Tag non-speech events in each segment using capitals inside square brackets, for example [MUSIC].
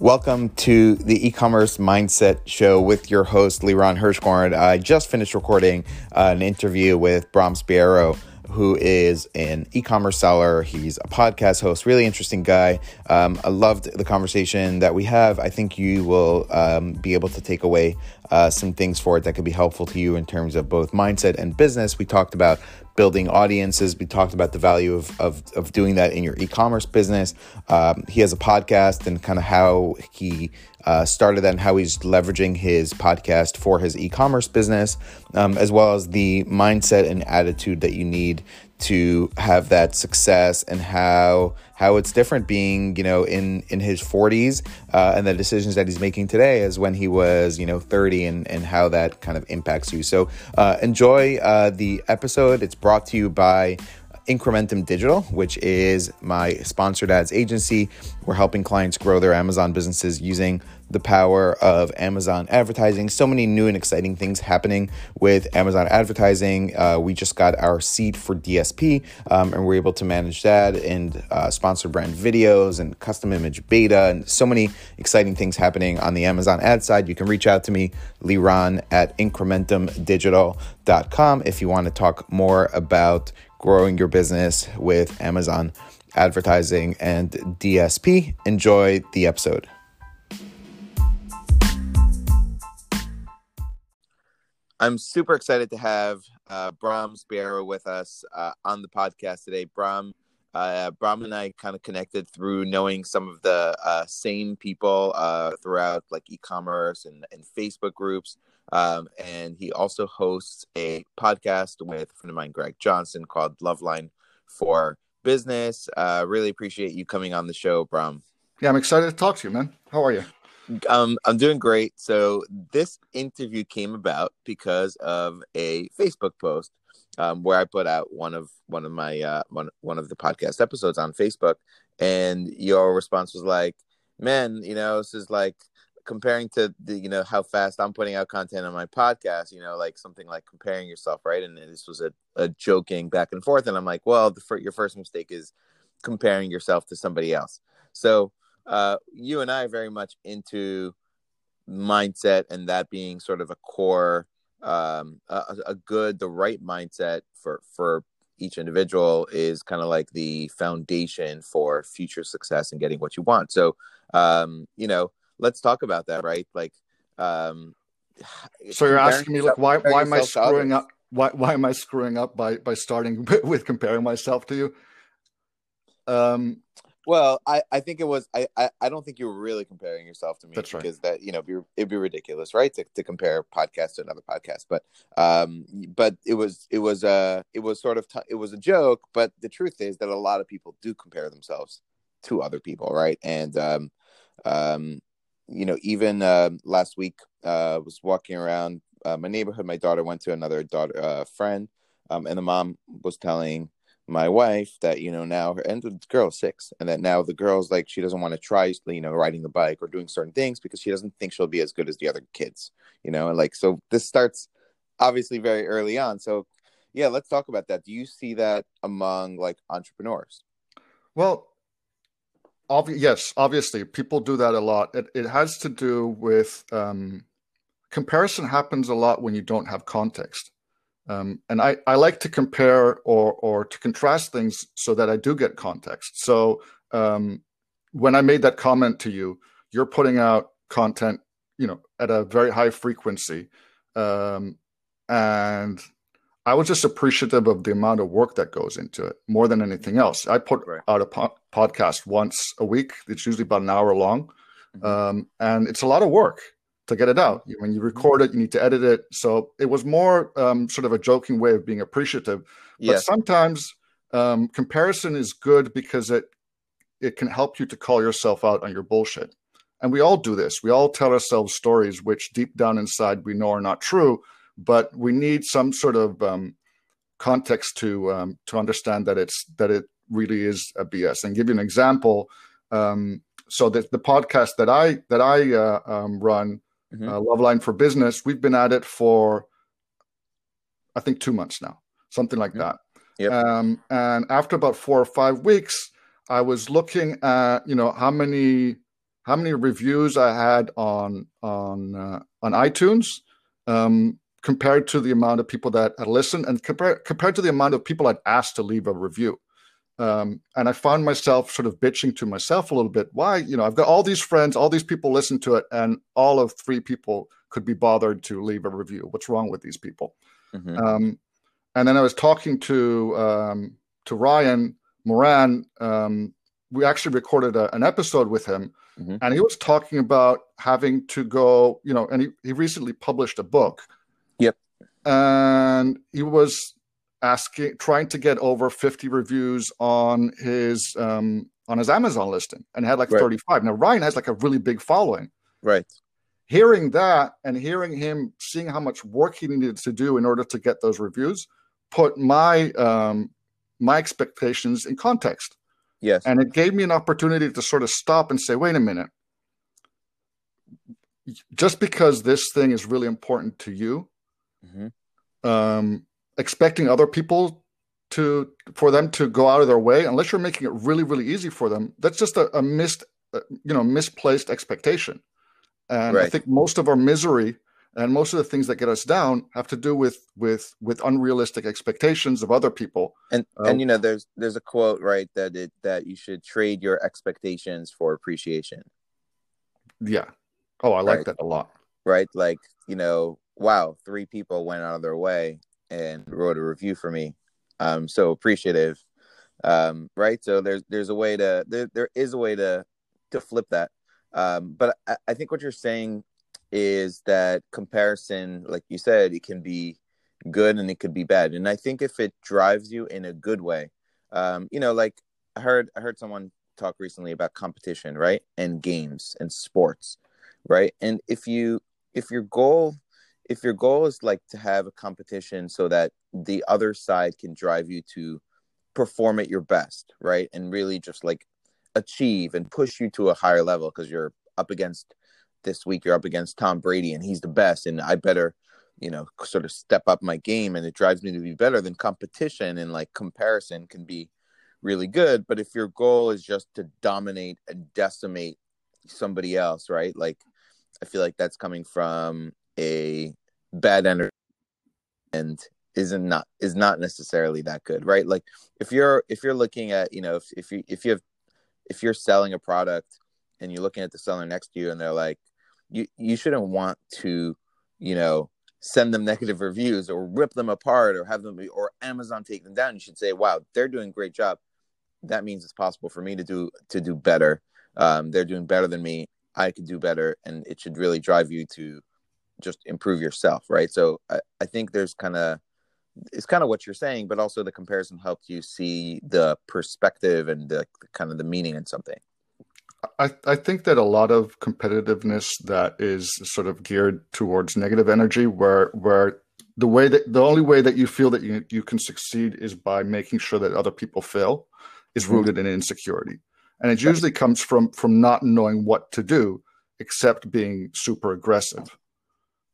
Welcome to the e-commerce mindset show with your host Liran Hirschkorn. I just finished recording uh, an interview with Bram Spiero, who is an e-commerce seller. He's a podcast host, really interesting guy. Um, I loved the conversation that we have. I think you will um, be able to take away uh, some things for it that could be helpful to you in terms of both mindset and business. We talked about building audiences. We talked about the value of, of, of doing that in your e commerce business. Um, he has a podcast and kind of how he uh, started that and how he's leveraging his podcast for his e commerce business, um, as well as the mindset and attitude that you need to have that success and how how it's different being you know in in his 40s uh, and the decisions that he's making today as when he was you know 30 and and how that kind of impacts you. So uh, enjoy uh, the episode. It's brought to you by Incrementum Digital, which is my sponsored ads agency. We're helping clients grow their Amazon businesses using the power of Amazon advertising. So many new and exciting things happening with Amazon advertising. Uh, we just got our seat for DSP um, and we're able to manage that and uh, sponsor brand videos and custom image beta and so many exciting things happening on the Amazon ad side. You can reach out to me, Liran at incrementumdigital.com if you want to talk more about growing your business with Amazon advertising and DSP. Enjoy the episode. I'm super excited to have uh, Bram Spiero with us uh, on the podcast today. Bram, uh, and I kind of connected through knowing some of the uh, same people uh, throughout like e-commerce and, and Facebook groups. Um, and he also hosts a podcast with a friend of mine, Greg Johnson, called Loveline for Business. Uh, really appreciate you coming on the show, Bram. Yeah, I'm excited to talk to you, man. How are you? Um, I'm doing great. So this interview came about because of a Facebook post um, where I put out one of one of my uh, one one of the podcast episodes on Facebook, and your response was like, "Man, you know, this is like." comparing to the you know how fast i'm putting out content on my podcast you know like something like comparing yourself right and this was a, a joking back and forth and i'm like well the, your first mistake is comparing yourself to somebody else so uh, you and I are very much into mindset and that being sort of a core, um, a, a good, the right mindset for for each individual is kind of like the foundation for future success and getting what you want. So, um, you know, let's talk about that, right? Like, um, [SIGHS] so you're asking me, like, why why am I screwing up? Why why am I screwing up by by starting [LAUGHS] with comparing myself to you? Um, well, I, I think it was I, I, I don't think you were really comparing yourself to me That's because right. that you know be, it'd be ridiculous, right? To, to compare podcast to another podcast, but um, but it was it was uh it was sort of t- it was a joke, but the truth is that a lot of people do compare themselves to other people, right? And um, um, you know, even uh, last week, uh, was walking around uh, my neighborhood. My daughter went to another daughter uh, friend, um, and the mom was telling my wife that you know now her and the girl six and that now the girl's like she doesn't want to try you know riding the bike or doing certain things because she doesn't think she'll be as good as the other kids you know and like so this starts obviously very early on. So yeah let's talk about that. Do you see that among like entrepreneurs? Well obvi- yes obviously people do that a lot. It, it has to do with um, comparison happens a lot when you don't have context um, and I, I like to compare or, or to contrast things so that I do get context. So um, when I made that comment to you, you're putting out content, you know, at a very high frequency. Um, and I was just appreciative of the amount of work that goes into it more than anything else. I put right. out a po- podcast once a week. It's usually about an hour long. Mm-hmm. Um, and it's a lot of work to get it out. When you record it, you need to edit it. So it was more um, sort of a joking way of being appreciative. But yes. sometimes um, comparison is good because it it can help you to call yourself out on your bullshit. And we all do this. We all tell ourselves stories which deep down inside we know are not true, but we need some sort of um, context to um, to understand that it's that it really is a BS. And give you an example. Um, so the, the podcast that I that I uh, um, run mm-hmm. uh, Loveline for Business. We've been at it for, I think, two months now, something like mm-hmm. that. Yep. Um, and after about four or five weeks, I was looking at, you know, how many how many reviews I had on on uh, on iTunes um, compared to the amount of people that had listened, and compared compared to the amount of people I'd asked to leave a review. Um, and I found myself sort of bitching to myself a little bit. Why, you know, I've got all these friends, all these people listen to it, and all of three people could be bothered to leave a review. What's wrong with these people? Mm-hmm. Um, and then I was talking to um, to Ryan Moran. Um, we actually recorded a, an episode with him, mm-hmm. and he was talking about having to go. You know, and he, he recently published a book. Yep. And he was asking, trying to get over 50 reviews on his um, on his Amazon listing, and had like right. 35. Now Ryan has like a really big following. Right. Hearing that and hearing him, seeing how much work he needed to do in order to get those reviews, put my um, my expectations in context. Yes. And it gave me an opportunity to sort of stop and say, wait a minute. Just because this thing is really important to you, mm-hmm. um, expecting other people to for them to go out of their way, unless you're making it really, really easy for them, that's just a, a missed, uh, you know, misplaced expectation. And right. I think most of our misery and most of the things that get us down have to do with with with unrealistic expectations of other people. And um, and you know there's there's a quote right that it that you should trade your expectations for appreciation. Yeah. Oh i like that a lot. Right? Like you know wow three people went out of their way and wrote a review for me i'm so appreciative um right so there's there's a way to there, there is a way to to flip that um but I, I think what you're saying is that comparison, like you said, it can be good and it could be bad. And I think if it drives you in a good way, um, you know, like I heard I heard someone talk recently about competition, right? And games and sports, right? And if you if your goal if your goal is like to have a competition so that the other side can drive you to perform at your best, right? And really just like achieve and push you to a higher level because you're up against this week you're up against Tom Brady and he's the best and I better you know sort of step up my game and it drives me to be better than competition and like comparison can be really good but if your goal is just to dominate and decimate somebody else right like I feel like that's coming from a bad energy and isn't not is not necessarily that good right? Like if you're if you're looking at you know if, if you if you have if you're selling a product and you're looking at the seller next to you and they're like you you shouldn't want to you know send them negative reviews or rip them apart or have them be, or amazon take them down you should say wow they're doing a great job. That means it's possible for me to do to do better. Um, they're doing better than me. I could do better and it should really drive you to just improve yourself right? So i, I think there's kind of it's kind of what you're saying but also the comparison helps you see the perspective and the kind of the meaning in something. I, I think that a lot of competitiveness that is sort of geared towards negative energy, where where the way that the only way that you feel that you, you can succeed is by making sure that other people fail, is mm-hmm. rooted in insecurity, and it usually comes from from not knowing what to do except being super aggressive,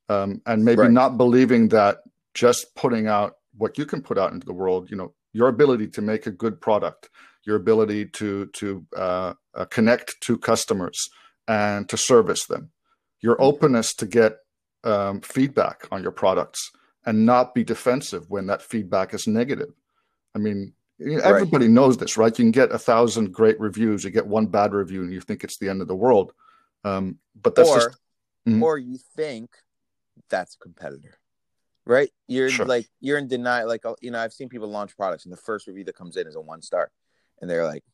um, and maybe right. not believing that just putting out what you can put out into the world, you know, your ability to make a good product your ability to to uh, uh, connect to customers and to service them, your mm-hmm. openness to get um, feedback on your products and not be defensive when that feedback is negative. I mean, everybody right. knows this, right? You can get a thousand great reviews, you get one bad review, and you think it's the end of the world. Um, but that's or, just, mm-hmm. or you think that's a competitor right? You're sure. like you're in denial. Like oh, you know, I've seen people launch products, and the first review that comes in is a one star, and they're like,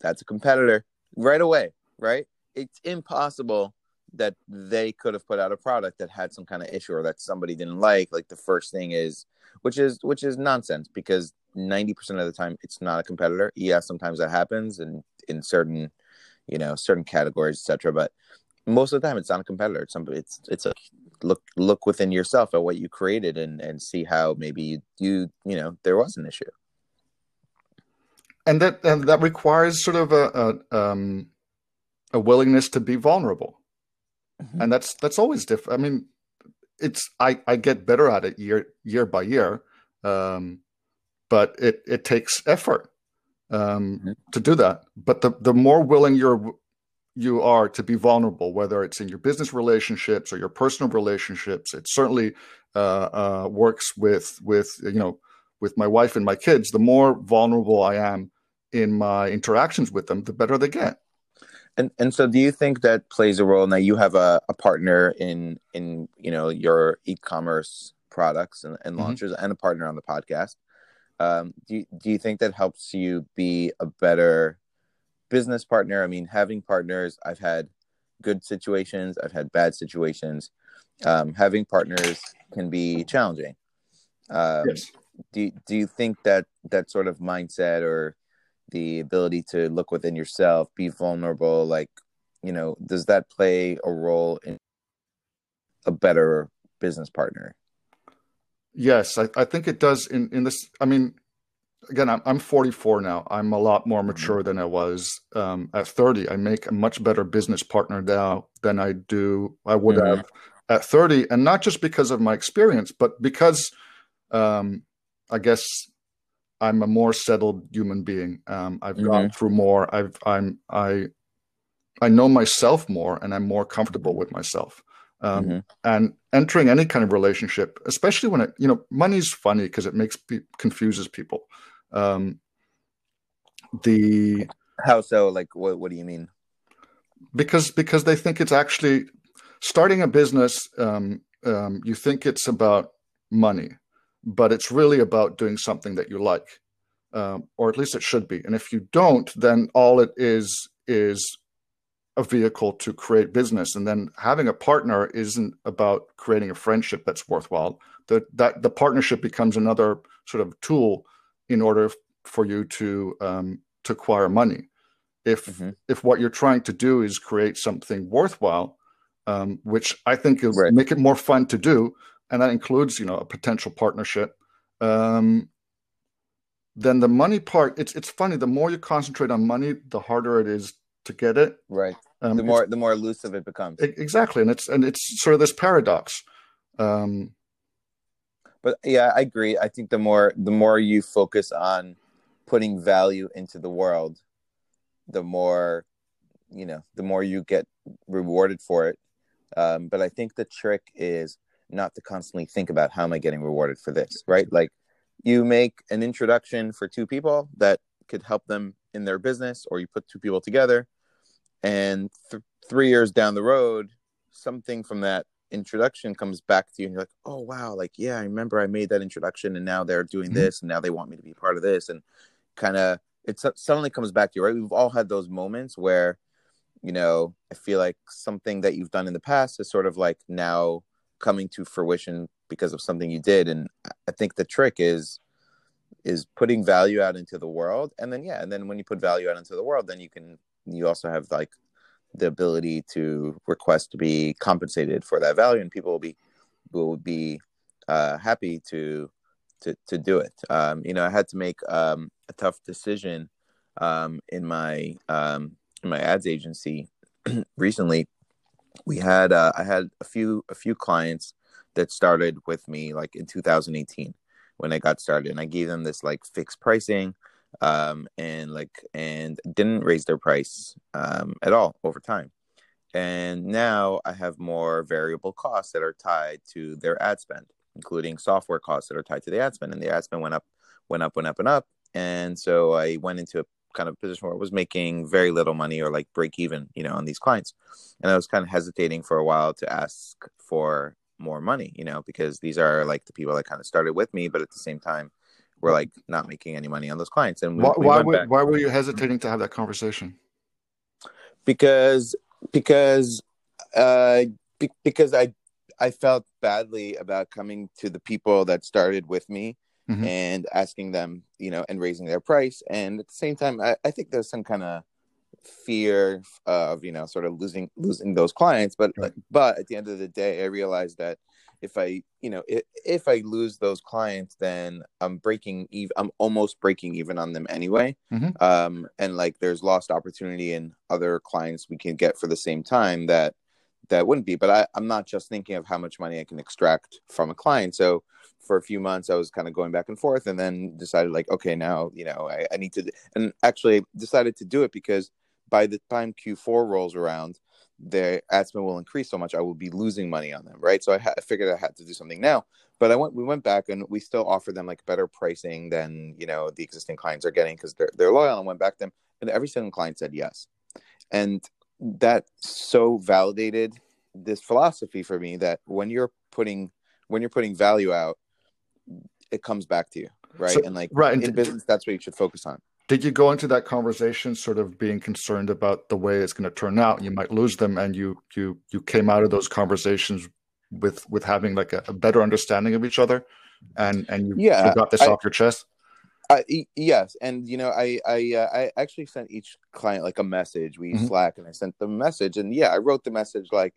that's a competitor right away, right? It's impossible that they could have put out a product that had some kind of issue or that somebody didn't like. Like the first thing is, which is which is nonsense because ninety percent of the time it's not a competitor. Yeah, sometimes that happens and in, in certain, you know, certain categories, etc. But most of the time it's not a competitor. It's somebody. It's it's a look look within yourself at what you created and and see how maybe you you you know there was an issue and that and that requires sort of a a, um, a willingness to be vulnerable, mm-hmm. and that's that's always different. I mean, it's I I get better at it year year by year, um, but it it takes effort um, mm-hmm. to do that. But the the more willing you're you are to be vulnerable, whether it's in your business relationships or your personal relationships. It certainly uh, uh, works with with you know with my wife and my kids. The more vulnerable I am in my interactions with them, the better they get. And and so, do you think that plays a role? Now, you have a, a partner in in you know your e-commerce products and, and mm-hmm. launchers, mm-hmm. and a partner on the podcast. Um, do you, do you think that helps you be a better business partner? I mean, having partners, I've had good situations, I've had bad situations. Um, having partners can be challenging. Um, yes. Do do you think that that sort of mindset or the ability to look within yourself, be vulnerable, like you know, does that play a role in a better business partner? Yes, I, I think it does. In in this, I mean, again, I'm I'm 44 now. I'm a lot more mature mm-hmm. than I was um, at 30. I make a much better business partner now than I do I would mm-hmm. have at 30, and not just because of my experience, but because um, I guess I'm a more settled human being. Um, I've mm-hmm. gone through more. I've I'm I I know myself more, and I'm more comfortable with myself. Um, mm-hmm. And entering any kind of relationship, especially when it, you know, money's funny because it makes pe- confuses people. Um, the how so? Like, what? What do you mean? Because because they think it's actually starting a business. Um, um, you think it's about money, but it's really about doing something that you like, um, or at least it should be. And if you don't, then all it is is a vehicle to create business and then having a partner isn't about creating a friendship that's worthwhile that that the partnership becomes another sort of tool in order for you to um, to acquire money if mm-hmm. if what you're trying to do is create something worthwhile um, which i think is right. make it more fun to do and that includes you know a potential partnership um, then the money part it's it's funny the more you concentrate on money the harder it is to get it. Right. Um, the more the more elusive it becomes. Exactly, and it's and it's sort of this paradox. Um, but yeah, I agree. I think the more the more you focus on putting value into the world, the more you know, the more you get rewarded for it. Um, but I think the trick is not to constantly think about how am I getting rewarded for this, right? Like you make an introduction for two people that could help them in their business, or you put two people together, and th- three years down the road, something from that introduction comes back to you, and you're like, "Oh wow, like yeah, I remember I made that introduction, and now they're doing mm-hmm. this, and now they want me to be part of this," and kind of it suddenly comes back to you, right? We've all had those moments where, you know, I feel like something that you've done in the past is sort of like now coming to fruition because of something you did, and I think the trick is is putting value out into the world and then yeah and then when you put value out into the world then you can you also have like the ability to request to be compensated for that value and people will be will be uh, happy to to to do it. Um, you know i had to make um, a tough decision um, in my um, in my ads agency [CLEARS THROAT] recently. We had uh, i had a few a few clients that started with me like in 2018 when I got started, and I gave them this like fixed pricing, um, and like and didn't raise their price um, at all over time. And now I have more variable costs that are tied to their ad spend, including software costs that are tied to the ad spend, and the ad spend went up, went up, went up, and up. And so I went into a kind of position where I was making very little money or like break even, you know, on these clients. And I was kind of hesitating for a while to ask for more money, you know, because these are like the people that kind of started with me, but at the same time, we're like not making any money on those clients. And we, why, we why, were, why were you hesitating to have that conversation? Because because uh, be, because I I felt badly about coming to the people that started with me mm-hmm. and asking them, you know, and raising their price. And at the same time, I, I think there's some kind of fear of you know sort of losing losing those clients but right. but at the end of the day i realized that if i you know if, if i lose those clients then i'm breaking even i'm almost breaking even on them anyway. Mm-hmm. um and like there's lost opportunity in other clients we can get for the same time that that wouldn't be. But I, i'm not just thinking of how much money i can extract from a client. So for a few months i was kind of going back and forth and then decided like okay now you know i, I need to and actually decided to do it because by the time Q4 rolls around, their ad spend will increase so much I will be losing money on them, right? So I, ha- I figured I had to do something now. But I went, we went back and we still offer them like better pricing than you know the existing clients are getting because they're they're loyal. And went back to them, and every single client said yes, and that so validated this philosophy for me that when you're putting when you're putting value out, it comes back to you, right? So- and like right, in business, that's what you should focus on. Did you go into that conversation sort of being concerned about the way it's going to turn out? You might lose them, and you you you came out of those conversations with with having like a, a better understanding of each other, and and you, Yeah, you got this I- off your chest. E- yes, and you know, I I uh, I actually sent each client like a message. We use Mhm. Slack, and I sent them a message, and yeah, I wrote the message like,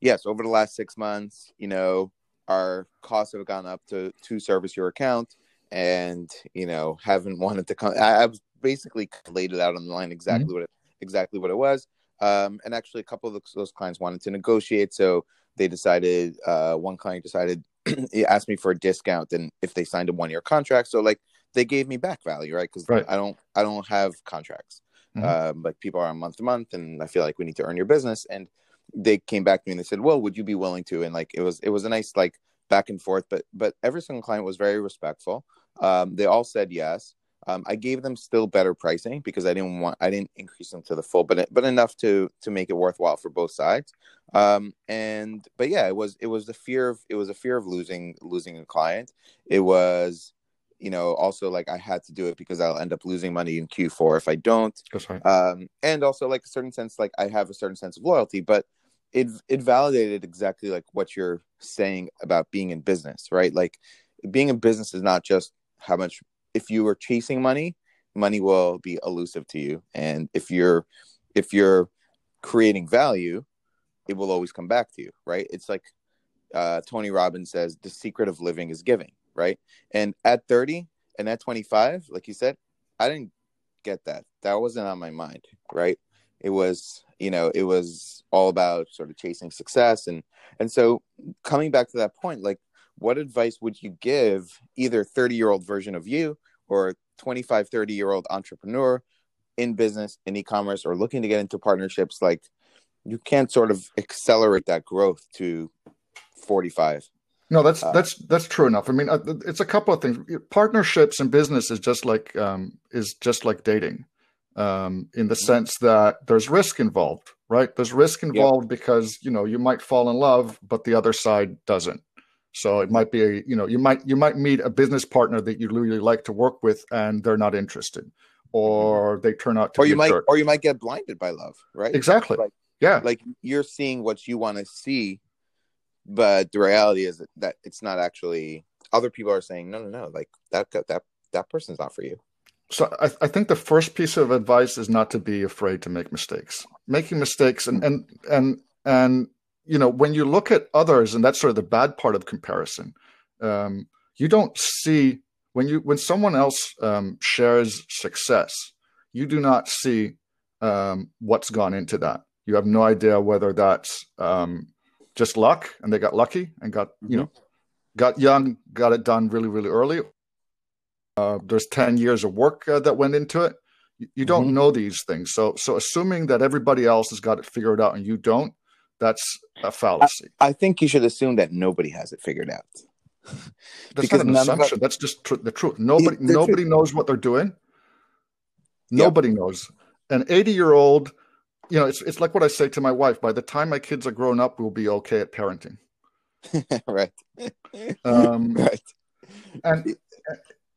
yes, over the last six months, you know, our costs have gone up to to service your account, and you know, haven't wanted to come. I, I was basically laid it out on the line exactly what it, exactly what it was. Um, and actually, a couple of those, those clients wanted to negotiate, so they decided. Uh, one client decided [CLEARS THROAT] he asked me for a discount, and if they signed a one year contract, so like they gave me back value, right? Because Right. I don't I don't have contracts. Mhm. Um, but people are on month to month, and I feel like we need to earn your business. And they came back to me and they said, "Well, would you be willing to?" And like it was it was a nice like back and forth. But but every single client was very respectful. Um, they all said yes. Um, I gave them still better pricing because I didn't want I didn't increase them to the full, but but enough to to make it worthwhile for both sides. Um, and but yeah, it was it was the fear of it was a fear of losing losing a client. It was you know also like I had to do it because I'll end up losing money in Q4 if I don't That's right. um, and also like a certain sense like i have a certain sense of loyalty but it it validated exactly like what you're saying about being in business right like being in business is not just how much if you are chasing money money will be elusive to you. And if you're if you're creating value it will always come back to you right? It's like uh, tony robbins says the secret of living is giving right? And at 30 and at 25 like you said i didn't get that. That wasn't on my mind right? It was you know it was all about sort of chasing success. And and so coming back to that point like what advice would you give either 30 year old version of you or 25 30 year old entrepreneur in business in e-commerce or looking to get into partnerships like you can't sort of accelerate that growth to 45 No, that's Uh, that's that's true enough. I mean, uh, it's a couple of things. Partnerships in business is just like um, is just like dating, um, in the sense that there's risk involved, right? There's risk involved because you know you might fall in love, but the other side doesn't. So it might be a you know you might you might meet a business partner that you really like to work with, and they're not interested, mm-hmm. or they turn out to or be you might jerk. or you might get blinded by love right exactly. like- yeah. like you're seeing what you want to see but the reality is that, that it's not actually other people are saying no no no like that that that person's not for you So I, I think the first piece of advice is not to be afraid to make mistakes. Making mistakes and and and and you know when you look at others, and that's sort of the bad part of comparison. Um, you don't see when you when someone else um, shares success, you do not see um, what's gone into that. You have no idea whether that's um, just luck and they got lucky and got you know got young, got it done really really early, uh, there's 10 years of work uh, that went into it you, you don't Mhm. know these things so so assuming that everybody else has got it figured out and you don't that's a fallacy. I think you should assume that nobody has it figured out. That's because not an of assumption. that's just tr- the truth. Nobody the truth. nobody knows what they're doing. Nobody knows. An 80 year old you know it's, it's like what i say to my wife by the time my kids are grown up we'll be okay at parenting. [LAUGHS] Right. Um, [LAUGHS] right. and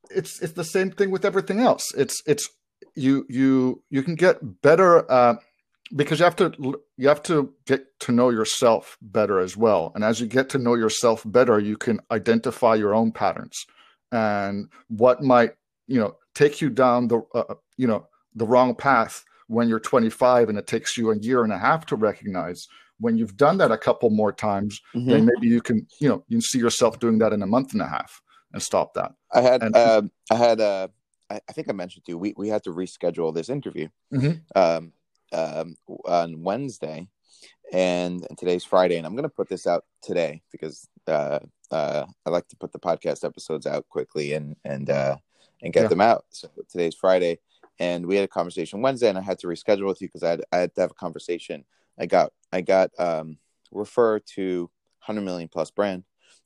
it's it's the same thing with everything else. It's it's you you you can get better uh, because you have to you have to get to know yourself better as well and as you get to know yourself better you can identify your own patterns and what might you know take you down the uh, you know the wrong path when you're 25 and it takes you a year and a half to recognize when you've done that a couple more times Mhm. then maybe you can you know you can see yourself doing that in a month and a half and stop that i had And- um i had uh I, I think i mentioned to you we, we had to reschedule this interview Mhm. um um on wednesday and, and today's friday and i'm going to put this out today because uh uh i like to put the podcast episodes out quickly and and uh and get Yeah. them out so today's friday and we had a conversation Wednesday, and I had to reschedule with you because I had I had to have a conversation. I got I got um, referred to hundred million plus brand,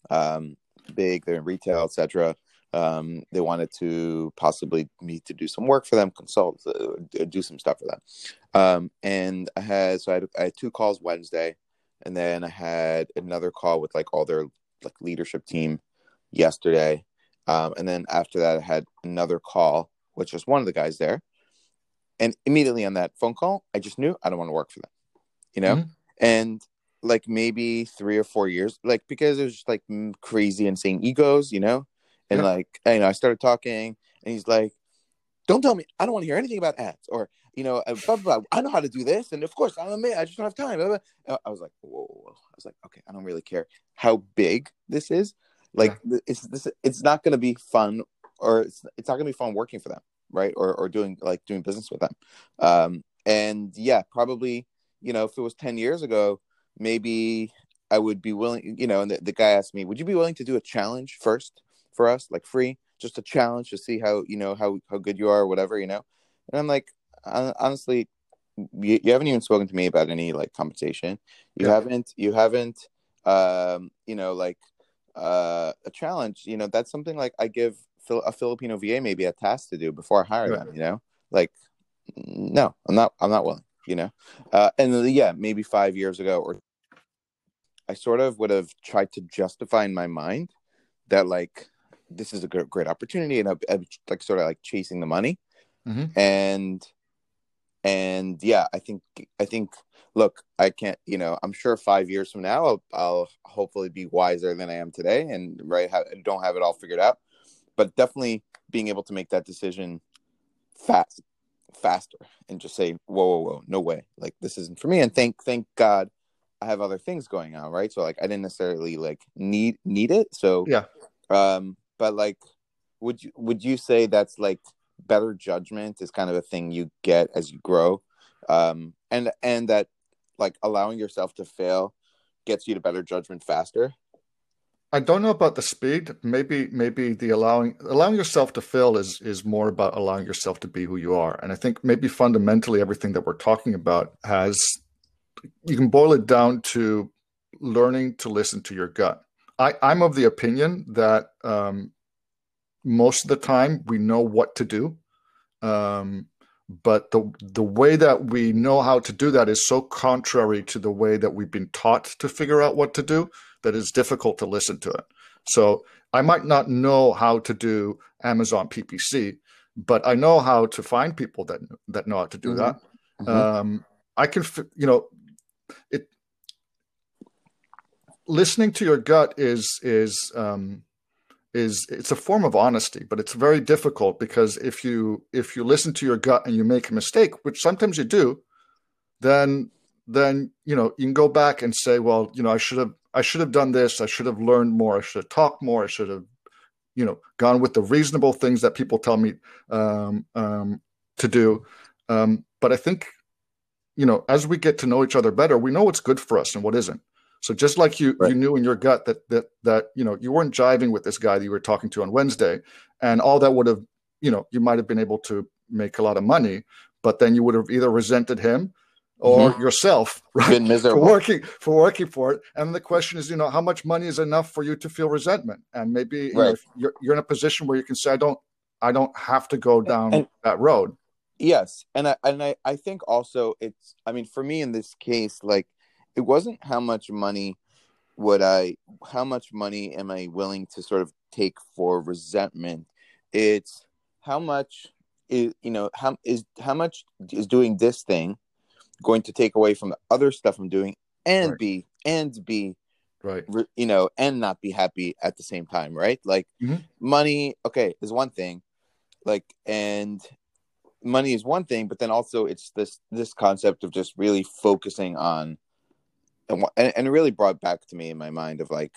um, big. They're in retail, etc. Um, they wanted to possibly me to do some work for them, consult, uh, do some stuff for them. Um, and I had so I had, I had two calls Wednesday, and then I had another call with like all their like leadership team yesterday. Um, and then after that, I had another call with just one of the guys there. And immediately on that phone call, I just knew I don't want to work for them, you know? Mm-hmm. And like maybe three or four years, like because it was just like crazy insane egos, you know? And yeah. like, you know, I started talking and he's like, don't tell me, I don't want to hear anything about ads or, you know, uh, blah, blah, blah. I know how to do this. And of course, I'm a man, I just don't have time. I was like, whoa, whoa, whoa. I was like, okay, I don't really care how big this is. Like, yeah. it's this, it's not going to be fun or it's, it's not going to be fun working for them right or, or doing like doing business with them um and yeah probably you know if it was 10 years ago maybe i would be willing you know and the, the guy asked me would you be willing to do a challenge first for us like free just a challenge to see how you know how how good you are or whatever you know and i'm like honestly you, you haven't even spoken to me about any like compensation you yeah. haven't you haven't um you know like uh a challenge you know that's something like i give a Filipino VA maybe a task to do before I hire right. them. You know, like no, I'm not. I'm not willing. You know, uh, and yeah, maybe five years ago, or I sort of would have tried to justify in my mind that like this is a great, great opportunity, and I, I like sort of like chasing the money, mm-hmm. and and yeah, I think I think look, I can't, you know, I'm sure five years from now, I'll, I'll hopefully be wiser than I am today, and right, have, don't have it all figured out. But definitely being able to make that decision fast faster and just say whoa whoa whoa no way. Like this isn't for me. And thank thank god i have other things going on right? So like i didn't necessarily like need need it. So yeah. um but like would you would you say that's like better judgment is kind of a thing you get as you grow um and and that like allowing yourself to fail gets you to better judgment faster I don't know about the speed. Maybe maybe the allowing allowing yourself to fail is is more about allowing yourself to be who you are. And I think maybe fundamentally everything that we're talking about has you can boil it down to learning to listen to your gut. I, I'm of the opinion that um, most of the time we know what to do. Um, but the the way that we know how to do that is so contrary to the way that we've been taught to figure out what to do that it's difficult to listen to it. So I might not know how to do Amazon PPC, but I know how to find people that that know how to do mm-hmm. that. Mm-hmm. Um, I can, you know, it. Listening to your gut is is um, is it's a form of honesty, but it's very difficult because if you if you listen to your gut and you make a mistake, which sometimes you do, then then you know you can go back and say, well, you know, I should have I should have done this. I should have learned more. I should have talked more. I should have, you know, gone with the reasonable things that people tell me um, um, to do. Um, but I think, you know, as we get to know each other better, we know what's good for us and what isn't. So just like you, right. you knew in your gut that that that you know you weren't jiving with this guy that you were talking to on Wednesday, and all that would have, you know, you might have been able to make a lot of money, but then you would have either resented him or mm-hmm. yourself [LAUGHS] right Been miserable. for working for working for it and the question is you know how much money is enough for you to feel resentment and maybe you right. know, you're, you're in a position where you can say i don't i don't have to go down and, that road yes and i and I, I think also it's i mean for me in this case like it wasn't how much money would i how much money am i willing to sort of take for resentment it's how much is you know how is how much is doing this thing going to take away from the other stuff I'm doing and right. be and be right you know and not be happy at the same time right like mm-hmm. money okay is one thing like and money is one thing but then also it's this this concept of just really focusing on and, and it really brought back to me in my mind of like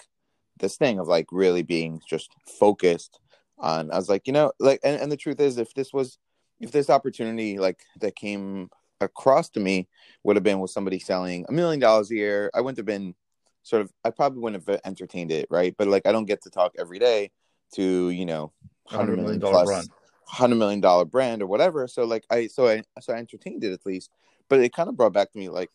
this thing of like really being just focused on i was like you know like and, and the truth is if this was if this opportunity like that came across to me would have been with somebody selling a million dollars a year. I wouldn't have been sort of, I probably wouldn't have entertained it, right? But like, I don't get to talk every day to, you know, hundred million plus, hundred million dollar brand or whatever. So like I so I so I entertained it at least, but it kind of brought back to me like,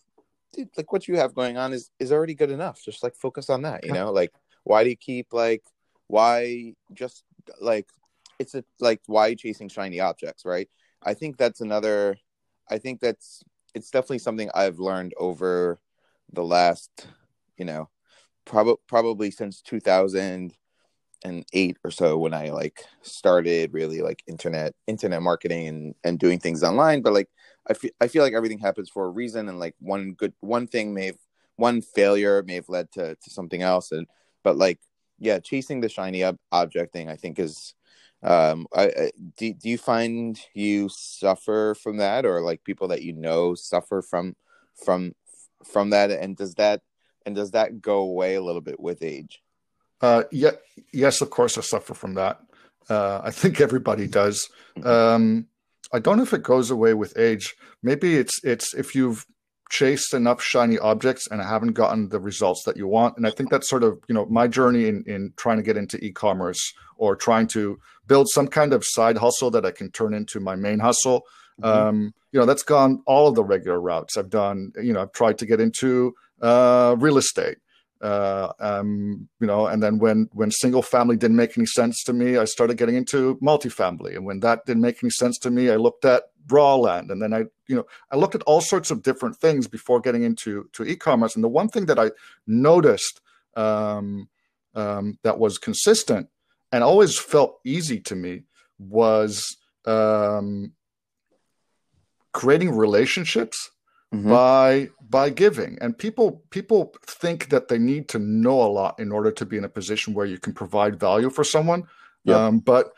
dude, like what you have going on is is already good enough. Just like focus on that, you know. Like why do you keep like why just like it's a like why chasing shiny objects, right? I think that's another. I think that's it's definitely something I've learned over the last, you know, probably probably since 2008 or so when I like started really like internet internet marketing and and doing things online. But like I feel I feel like everything happens for a reason, and like one good one thing may have one failure may have led to to something else, and but like yeah, chasing the shiny ob- object thing I think is um I, I, do, do you find you suffer from that or like people that you know suffer from from from that? And does that and does that go away a little bit with age? Uh yeah yes of course i suffer from that. Uh i think everybody does. Mm-hmm. um i don't know if it goes away with age maybe it's it's if you've chased enough shiny objects and haven't gotten the results that you want. And I think that's sort of, you know, my journey in, in trying to get into e-commerce or trying to build some kind of side hustle that I can turn into my main hustle. Mm-hmm. Um, you know, that's gone all of the regular routes. I've done, you know, I've tried to get into uh, real estate. Uh, um, you know, and then when when single family didn't make any sense to me, I started getting into multifamily. And when that didn't make any sense to me, I looked at raw land and then i you know i looked at all sorts of different things before getting into to e-commerce and the one thing that i noticed um, um, that was consistent and always felt easy to me was um, creating relationships mm-hmm. by by giving. And people people think that they need to know a lot in order to be in a position where you can provide value for someone. Yep. um, but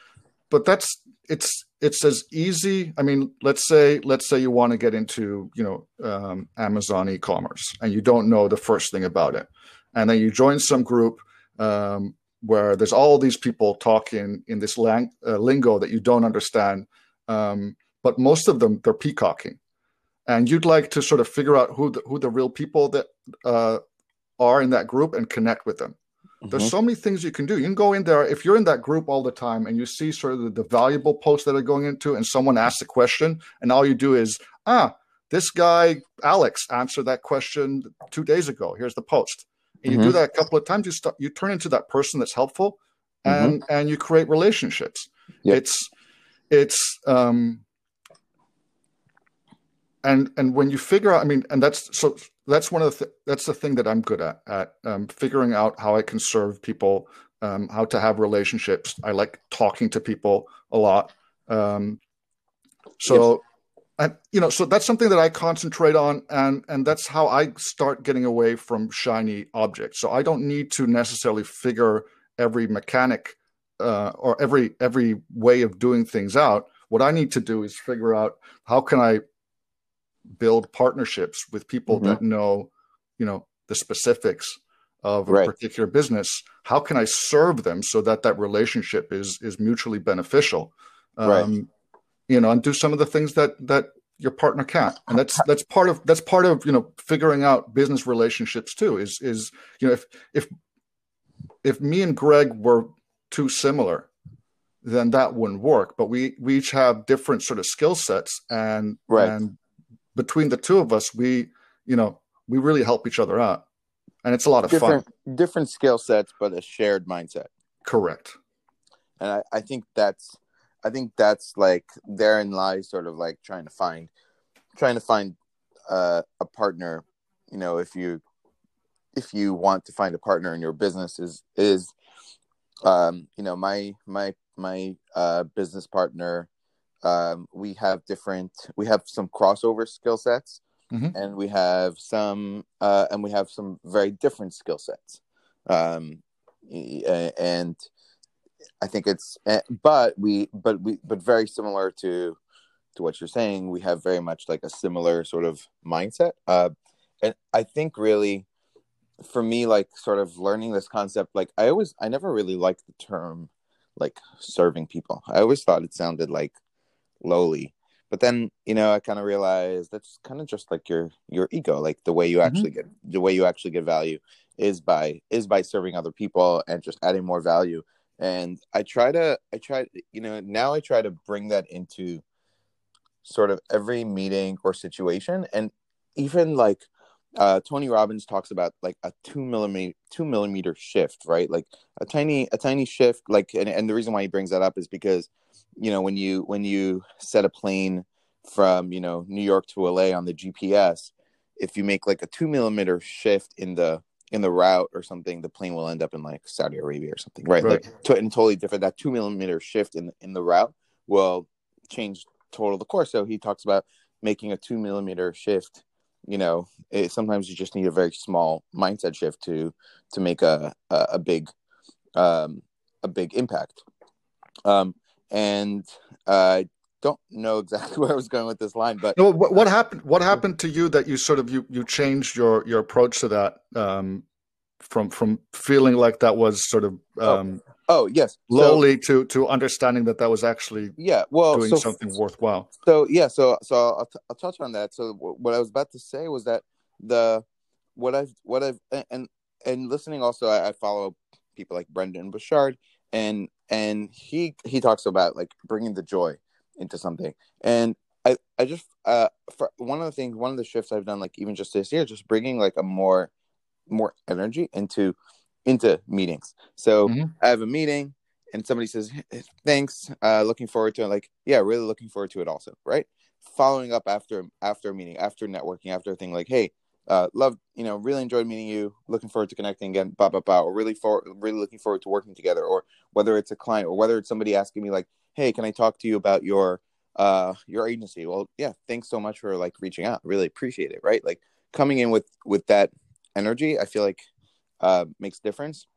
but that's it's it's as easy i mean let's say let's say you want to get into you know um, amazon e-commerce and you don't know the first thing about it. And then you join some group um, where there's all these people talking in this lang- uh, lingo that you don't understand. Um, but most of them they're peacocking and you'd like to sort of figure out who the, who the real people that uh, are in that group and connect with them Mm-hmm. There's so many things you can do. You can go in there if you're in that group all the time and you see sort of the, the valuable posts that are going into, and someone asks a question, and all you do is, ah, this guy Alex answered that question two days ago. Here's the post. And you mm-hmm. do that a couple of times. You start, you turn into that person that's helpful, and mm-hmm. and you create relationships. Yep. It's it's um and and when you figure out, I mean, and that's so that's one of the th- that's the thing that I'm good at at um, figuring out how I can serve people, um, how to have relationships. I like talking to people a lot. Um, so, yes. and you know, so that's something that I concentrate on, and and that's how I start getting away from shiny objects. So I don't need to necessarily figure every mechanic uh, or every every way of doing things out. What I need to do is figure out how can I build partnerships with people mm-hmm. that know, you know, the specifics of a right. particular business. How can I serve them so that that relationship is is mutually beneficial? Um, right. You know, and do some of the things that that your partner can't, and that's that's part of that's part of you know figuring out business relationships too. Is is you know if if if me and Greg were too similar, then that wouldn't work. But we we each have different sort of skill sets, and right. and between the two of us, we, you know, we really help each other out. And it's a lot of different, fun. Different skill sets, but a shared mindset. Correct. And I, I think that's I think that's like therein lies sort of like trying to find trying to find uh, a partner, you know, if you if you want to find a partner in your business is is um, you know, my my my uh, business partner um, we have different we have some crossover skill sets mm-hmm. and we have some uh, and we have some very different skill sets. Um, and i think it's eh, but we but we but very similar to to what you're saying. We have very much like a similar sort of mindset. Uh, and i think really for me like sort of learning this concept like i always i never really liked the term like serving people. I always thought it sounded like lowly but then you know i kind of realized that's kind of just like your your ego like the way you mm-hmm. actually get the way you actually get value is by is by serving other people and just adding more value and I try to I try you know now I try to bring that into sort of every meeting or situation and even like uh, Tony Robbins talks about like a two millimeter two millimeter shift, right? Like a tiny a tiny shift. Like and, and the reason why he brings that up is because you know when you when you set a plane from you know New York to LA on the GPS, if you make like a two millimeter shift in the in the route or something, the plane will end up in like Saudi Arabia or something, right? right. Like to, and totally different. That two millimeter shift in in the route will change total the course. So he talks about making a two millimeter shift you know it, sometimes you just need a very small mindset shift to to make a a, a big um a big impact um and uh, i don't know exactly [LAUGHS] where i was going with this line but no, what, what happened what happened to you that you sort of you you changed your your approach to that um from from feeling like that was sort of oh. um oh Oh yes, lowly so, to to understanding that that was actually yeah, well, doing so, something worthwhile. So yeah, so so I'll, t- I'll touch on that. So what I was about to say was that the what I've what I've and and listening also, I, I follow people like Brendon Burchard, and and he he talks about like bringing the joy into something, and I I just uh for one of the things one of the shifts I've done like even just this year, just bringing like a more more energy into into meetings. So mm-hmm. I have a meeting and somebody says, thanks, uh, looking forward to it. Like, yeah, really looking forward to it also. Right. Following up after, after a meeting, after networking, after a thing like, Hey, uh, love, you know, really enjoyed meeting you. Looking forward to connecting again, blah, blah, blah, or really for really looking forward to working together or whether it's a client or whether it's somebody asking me like, Hey, can I talk to you about your, uh, your agency? Well, yeah, thanks so much for like reaching out. Really appreciate it. Right. Like coming in with, with that energy, I feel like uh, makes difference.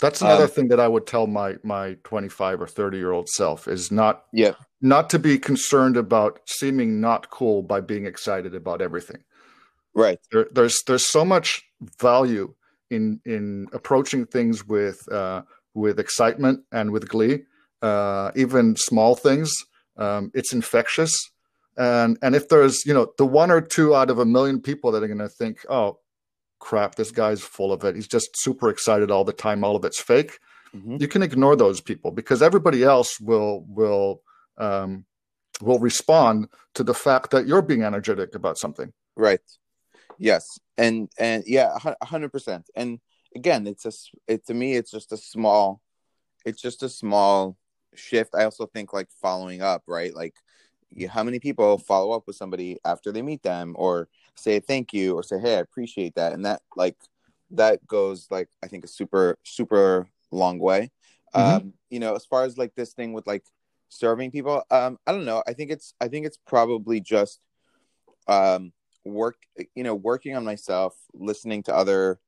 That's another um, thing that I would tell my my 25 or 30 year old self is not yeah not to be concerned about seeming not cool by being excited about everything. Right. There, there's there's so much value in in approaching things with uh, with excitement and with glee, uh, even small things. Um, it's infectious, and and if there's you know the one or two out of a million people that are going to think, oh, crap, this guy's full of it. He's just super excited all the time. All of it's fake. Mm-hmm. You can ignore those people because everybody else will will um, will respond to the fact that you're being energetic about something. Right. Yes. And and yeah, hundred percent. And again, it's a it to me, it's just a small, it's just a small shift. I also think like following up, right? Like, you, how many people follow up with somebody after they meet them, or say thank you or say hey i appreciate that and that like that goes like i think a super super long way mm-hmm. um you know as far as like this thing with like serving people um i don't know i think it's i think it's probably just um work you know working on myself listening to other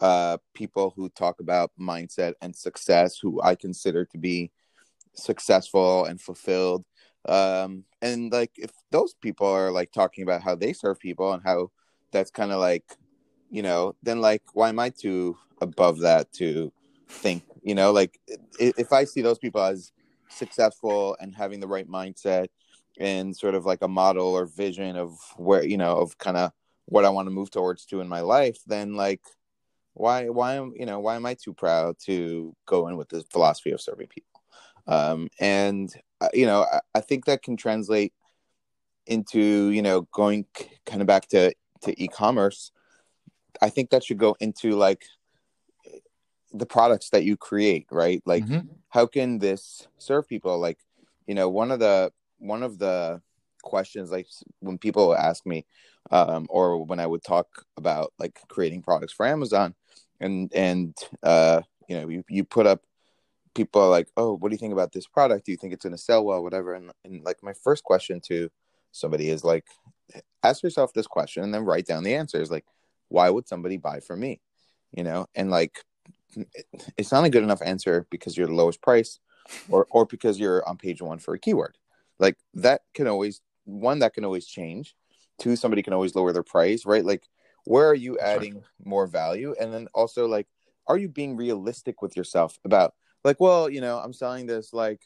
uh people who talk about mindset and success who i consider to be successful and fulfilled. Um and like if those people are like talking about how they serve people and how that's kind of like you know then like why am i too above that to think you know? Like if i see those people as successful and having the right mindset and sort of like a model or vision of where you know of kind of what i want to move towards to in my life then like why why am you know why am i too proud to go in with the philosophy of serving people? Um, and uh, you know I, I, think that can translate into you know going kind of back to to e-commerce. I think that should go into like the products that you create right? Like mm-hmm. how can this serve people? Like you know one of the one of the questions like when people ask me um, or when i would talk about like creating products for amazon and and uh, you know you, you put up people are like, "Oh, what do you think about this product? Do you think it's going to sell well, whatever?" And, and like my first question to somebody is like, ask yourself this question and then write down the answers. Like, why would somebody buy from me? You know, and like, it's not a good enough answer because you're the lowest price, or or because you're on page one for a keyword. Like that can always one that can always change. Two, somebody can always lower their price, right? Like, where are you adding more value? And then also like, are you being realistic with yourself about like, well, you know, I'm selling this like,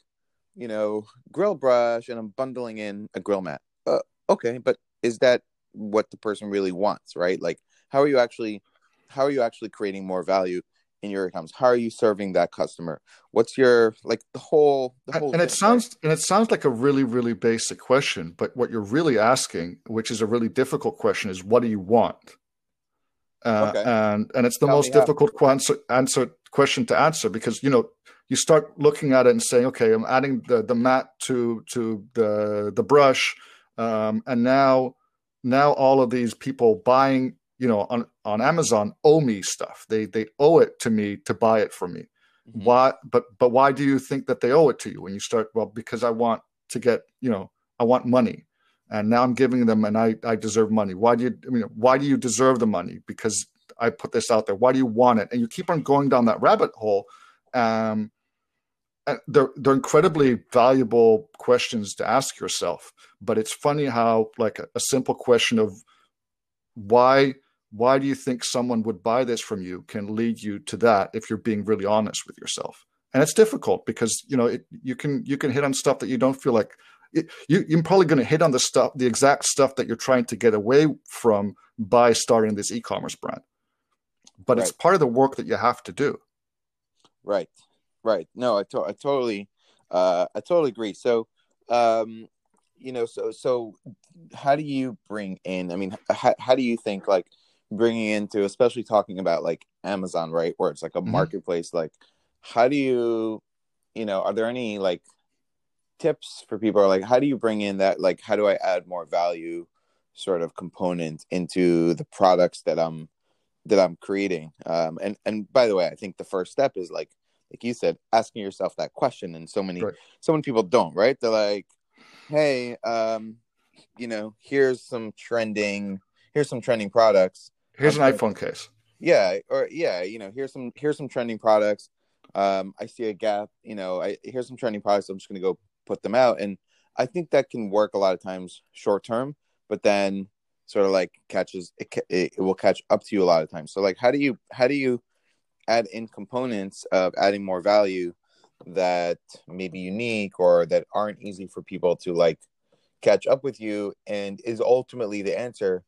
you know, grill brush and I'm bundling in a grill mat. Uh, okay, but is that what the person really wants, right? Like, how are you actually, how are you actually creating more value in your e-commerce? How are you serving that customer? What's your like the whole the whole and it sounds right? and it sounds like a really really basic question, but what you're really asking, which is a really difficult question, is what do you want? Uh, okay. And and it's the Tell most difficult answer, answer question to answer because you know you start looking at it and saying, okay, I'm adding the the mat to to the the brush, um, and now now all of these people buying you know on on Amazon owe me stuff. They they owe it to me to buy it from me. Mm-hmm. Why? But but why do you think that they owe it to you when you start? Well, because I want to get you know I want money, and now I'm giving them, and I I deserve money. Why do you? I mean, why do you deserve the money? Because I put this out there. Why do you want it? And you keep on going down that rabbit hole. Um, they're they're incredibly valuable questions to ask yourself. But it's funny how like a, a simple question of why why do you think someone would buy this from you can lead you to that if you're being really honest with yourself? And it's difficult because you know it, you can you can hit on stuff that you don't feel like it, you, you're probably going to hit on the stuff the exact stuff that you're trying to get away from by starting this e-commerce brand. But right. it's part of the work that you have to do. Right. Right. No i, to- I totally uh, i totally agree. So um you know so so how do you bring in i mean how, how do you think like bringing into especially talking about like amazon right where it's like a mm-hmm. marketplace like how do you you know are there any like tips for people or like how do you bring in that like how do i add more value sort of component into the products that i'm that i'm creating um and and by the way i think the first step is like like you said asking yourself that question and so many right. so many people don't right they're like hey um you know here's some trending here's some trending products Here's an iPhone case. Yeah, or yeah, you know, here's some here's some trending products. Um, I see a gap. You know, I here's some trending products. I'm just going to go put them out, and I think that can work a lot of times short term, but then sort of like catches it, it will catch up to you a lot of times. So like, how do you how do you add in components of adding more value that may be unique or that aren't easy for people to like catch up with you and is ultimately the answer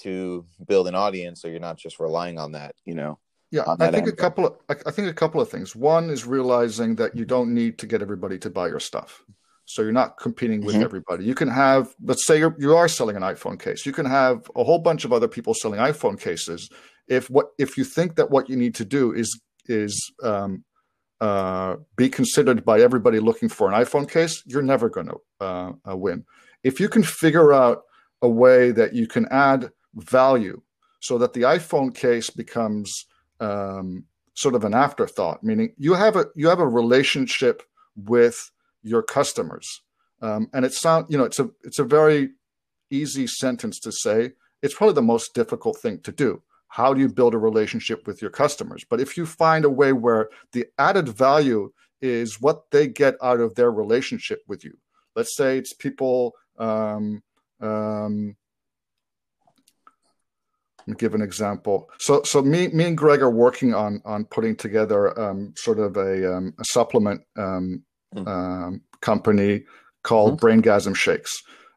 to build an audience so you're not just relying on that you know yeah i think a couple of i think a couple of things. One is realizing that you don't need to get everybody to buy your stuff. So you're not competing with mm-hmm. everybody. You can have let's say you're, you are selling an iphone case. You can have a whole bunch of other people selling iphone cases. If what if you think that what you need to do is is um, uh, be considered by everybody looking for an iphone case you're never going to uh, uh, win. If you can figure out a way that you can add value so that the iphone case becomes um, sort of an afterthought meaning you have a you have a relationship with your customers. Um, and it sound you know it's a it's a very easy sentence to say. It's probably the most difficult thing to do. How do you build a relationship with your customers? But if you find a way where the added value is what they get out of their relationship with you. Let's say it's people um, um, give an example. So, so me, me and Greg are working on on putting together um, sort of a, um, a supplement um, mm. company called mm-hmm. Braingasm Shakes.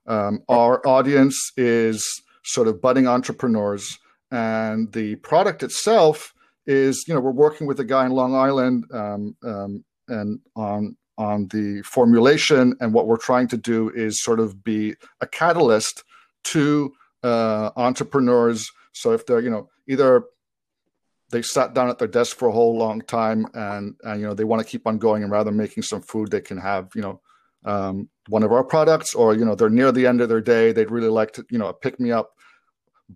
Um, our audience is sort of budding entrepreneurs, and the product itself is, you know, we're working with a guy in Long Island um, and on on the formulation, and what we're trying to do is sort of be a catalyst to uh, entrepreneurs so if they're, you know, either they sat down at their desk for a whole long time and, and you know, they want to keep on going and rather making some food, they can have, you know, um, one of our products or, you know, they're near the end of their day. They'd really like to, you know, pick me up.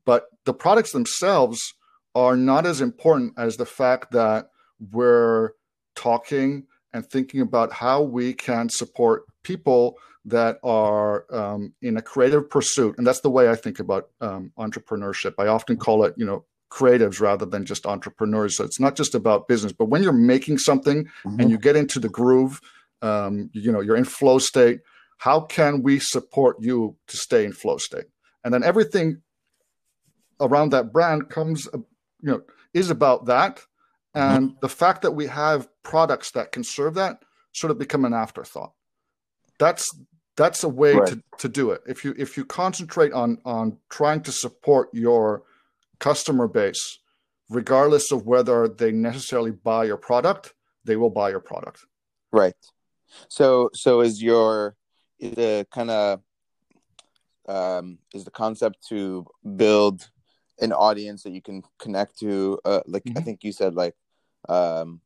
But the products themselves are not as important as the fact that we're talking and thinking about how we can support people that are um, in a creative pursuit and that's the way i think about um, entrepreneurship i often call it you know creatives rather than just entrepreneurs so it's not just about business but when you're making something mm-hmm. and you get into the groove um, you know you're in flow state how can we support you to stay in flow state and then everything around that brand comes uh, you know is about that mm-hmm. and mm-hmm. the fact that we have products that can serve that sort of become an afterthought that's that's a way right. to, to do it if you if you concentrate on on trying to support your customer base regardless of whether they necessarily buy your product, they will buy your product. Right. So so is your is the kind of um, is the concept to build an audience that you can connect to uh, like mm-hmm. I think you said like um,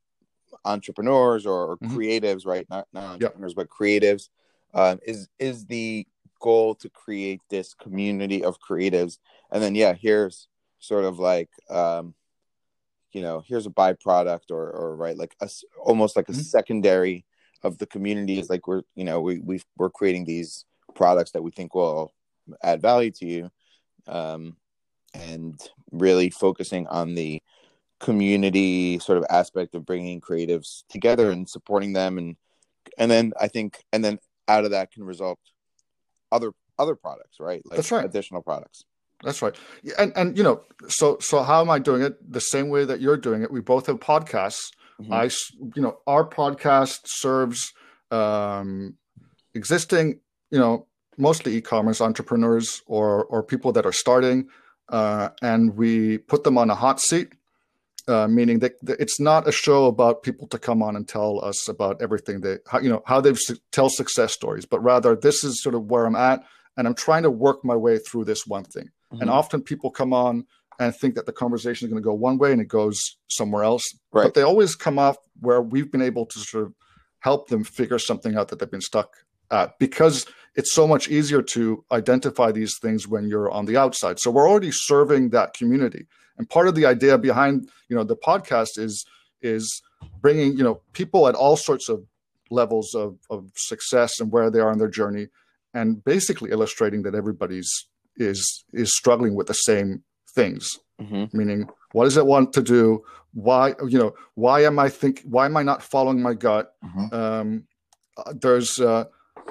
entrepreneurs or, mm-hmm. creatives, right? Not not entrepreneurs, yep. but creatives. Um, is is the goal to create this community of creatives, and then yeah, here's sort of like um, you know, here's a byproduct or or right like a, almost like a mm-hmm. secondary of the community is like we're you know we we we're creating these products that we think will add value to you um, and really focusing on the community sort of aspect of bringing creatives together and supporting them and and then i think and then out of that can result other other products right? Like that's right. additional products. That's right. And and you know so so how am i doing it? The same way that you're doing it. We both have podcasts. Mm-hmm. i you know our podcast serves um existing you know mostly e-commerce entrepreneurs or or people that are starting uh, and we put them on a hot seat uh, meaning that, it's not a show about people to come on and tell us about everything they how, you know how they su- tell success stories but rather this is sort of where i'm at and i'm trying to work my way through this one thing mm-hmm. and often people come on and think that the conversation is going to go one way and it goes somewhere else right. but they always come off where we've been able to sort of help them figure something out that they've been stuck at because it's so much easier to identify these things when you're on the outside so we're already serving that community and part of the idea behind you know the podcast is is bringing you know people at all sorts of levels of, of success and where they are in their journey and basically illustrating that everybody's is is struggling with the same things mm-hmm. meaning what does it want to do why you know why am i think why am i not following my gut mm-hmm. um, uh, there's uh,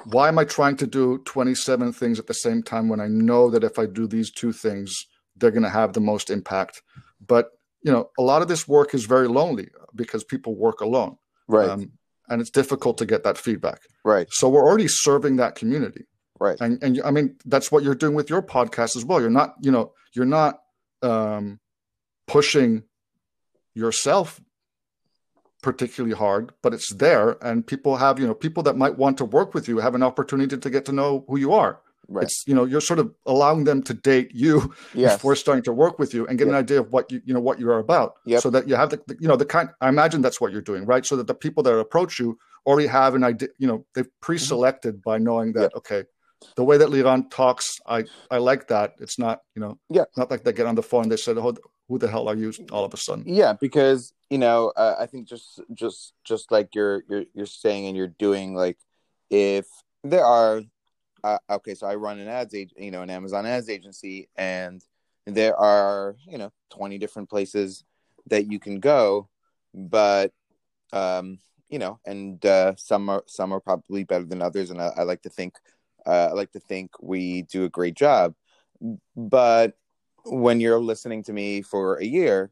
why am i trying to do 27 things at the same time when i know that if i do these two things they're going to have the most impact. But you know, a lot of this work is very lonely because people work alone, right? Um, and it's difficult to get that feedback, right? So we're already serving that community, right? And and I mean, that's what you're doing with your podcast as well. You're not, you know, you're not um, pushing yourself particularly hard, but it's there, and people have, you know, people that might want to work with you have an opportunity to get to know who you are Right. It's you know you're sort of allowing them to date you [LAUGHS] yes. before starting to work with you and get yep. an idea of what you you know what you are about. Yep. So that you have the, the, you know the kind. I imagine that's what you're doing, right? So that the people that approach you already have an idea. You know they've mm-hmm. pre-selected mm-hmm. by knowing that yep. okay, the way that Liran talks, I I like that. It's not you know yeah not like they get on the phone and they said oh, who the hell are you all of a sudden yeah because you know uh, I think just just just like you're you're you're saying and you're doing like if there are uh, okay, so I run an ads age, you know, an Amazon ads agency, and there are you know twenty different places that you can go, but um, you know, and uh, some are some are probably better than others, and I, I like to think uh, I like to think we do a great job, but when you're listening to me for a year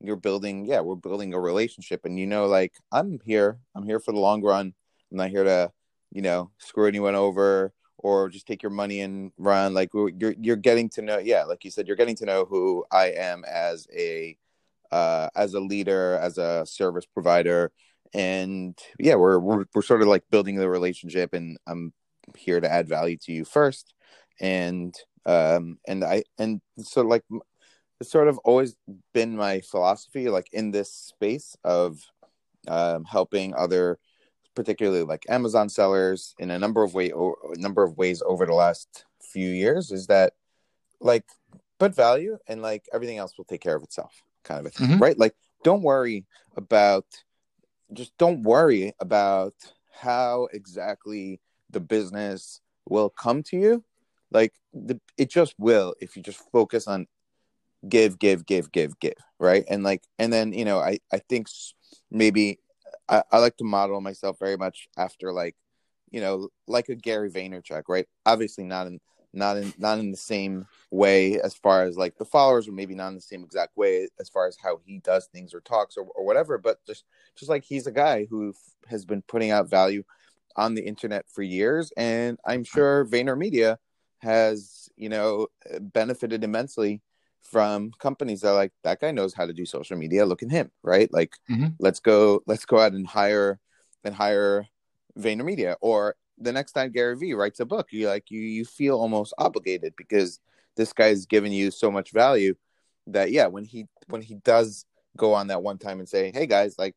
you're building yeah we're building a relationship and you know like i'm here i'm here for the long run. I'm not here to you know screw anyone over or just take your money and run like you're you're getting to know yeah like you said you're getting to know who i am as a uh, as a leader as a service provider. And yeah we're, we're we're sort of like building the relationship and i'm here to add value to you first. And um and i and so like it's sort of always been my philosophy like in this space of um helping other particularly like Amazon sellers in a number of way a number of ways over the last few years is that like put value and like everything else will take care of itself kind of a thing mm-hmm. right? Like don't worry about just don't worry about how exactly the business will come to you. Like the, it just will if you just focus on give give give give give right? And like and then you know i i think maybe I, I like to model myself very much after like you know like a Gary Vaynerchuk, right? Obviously not in not in not in the same way as far as like the followers, or maybe not in the same exact way as far as how he does things or talks or, or whatever. But just just like he's a guy who f- has been putting out value on the internet for years, and I'm sure VaynerMedia has you know benefited immensely from companies that are like that guy knows how to do social media. Look at him, right? Like, Mhm. let's go, let's go out and hire and hire VaynerMedia. Or the next time Gary Vee writes a book, you like you you feel almost obligated because this guy's given you so much value that yeah, when he when he does go on that one time and say, hey guys, like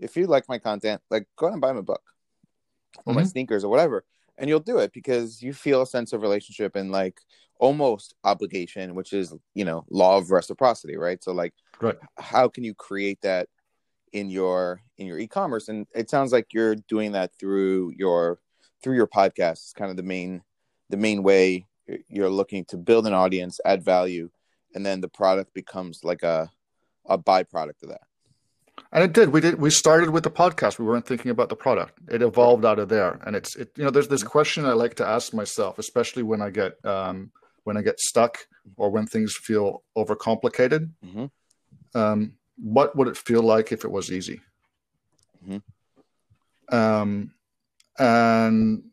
if you like my content, like go out and buy my book or my Mhm. sneakers or whatever, and you'll do it because you feel a sense of relationship and like almost obligation, which is you know law of reciprocity, right? So like, Right. how can you create that in your in your e-commerce? And it sounds like you're doing that through your through your podcast. It's kind of the main the main way you're looking to build an audience, add value, and then the product becomes like a a byproduct of that. And it did. We did. We started with the podcast. We weren't thinking about the product. It evolved out of there. And it's it. You know, there's this question I like to ask myself, especially when I get um, when I get stuck or when things feel overcomplicated. Mhm. Um, what would it feel like if it was easy? Mhm. Um, and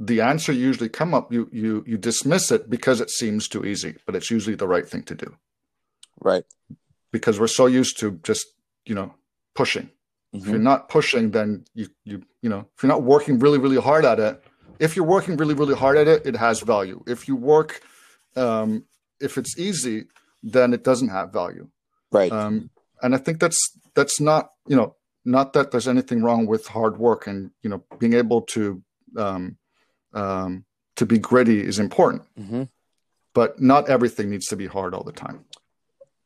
the answer usually come up. You you you dismiss it because it seems too easy, but it's usually the right thing to do Right. because we're so used to just you know pushing. If Mhm. you're not pushing, then you you you know if you're not working really really hard at it. If you're working really really hard at it, it has value. If you work, um, if it's easy, then it doesn't have value. Right. Um, and I think that's that's not you know not that there's anything wrong with hard work and you know being able to um, um, to be gritty is important, hmm but not everything needs to be hard all the time.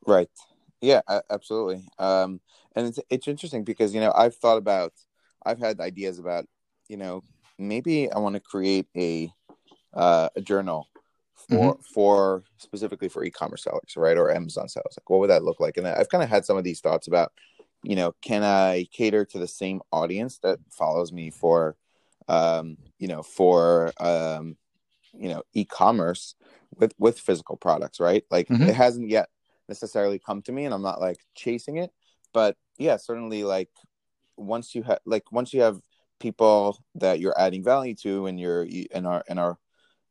Right. Yeah, absolutely. Um, and it's it's interesting because you know I've thought about, I've had ideas about, you know, maybe I want to create a uh, a journal for for specifically for e-commerce sellers, right, or Amazon sellers. Like, what would that look like? And I've kind of had some of these thoughts about, you know, can I cater to the same audience that follows me for, um, you know, for um, you know, e-commerce with with physical products, right? Like, Mhm. it hasn't yet necessarily come to me and i'm not like chasing it but yeah certainly like once you have like once you have people that you're adding value to and you're and are and are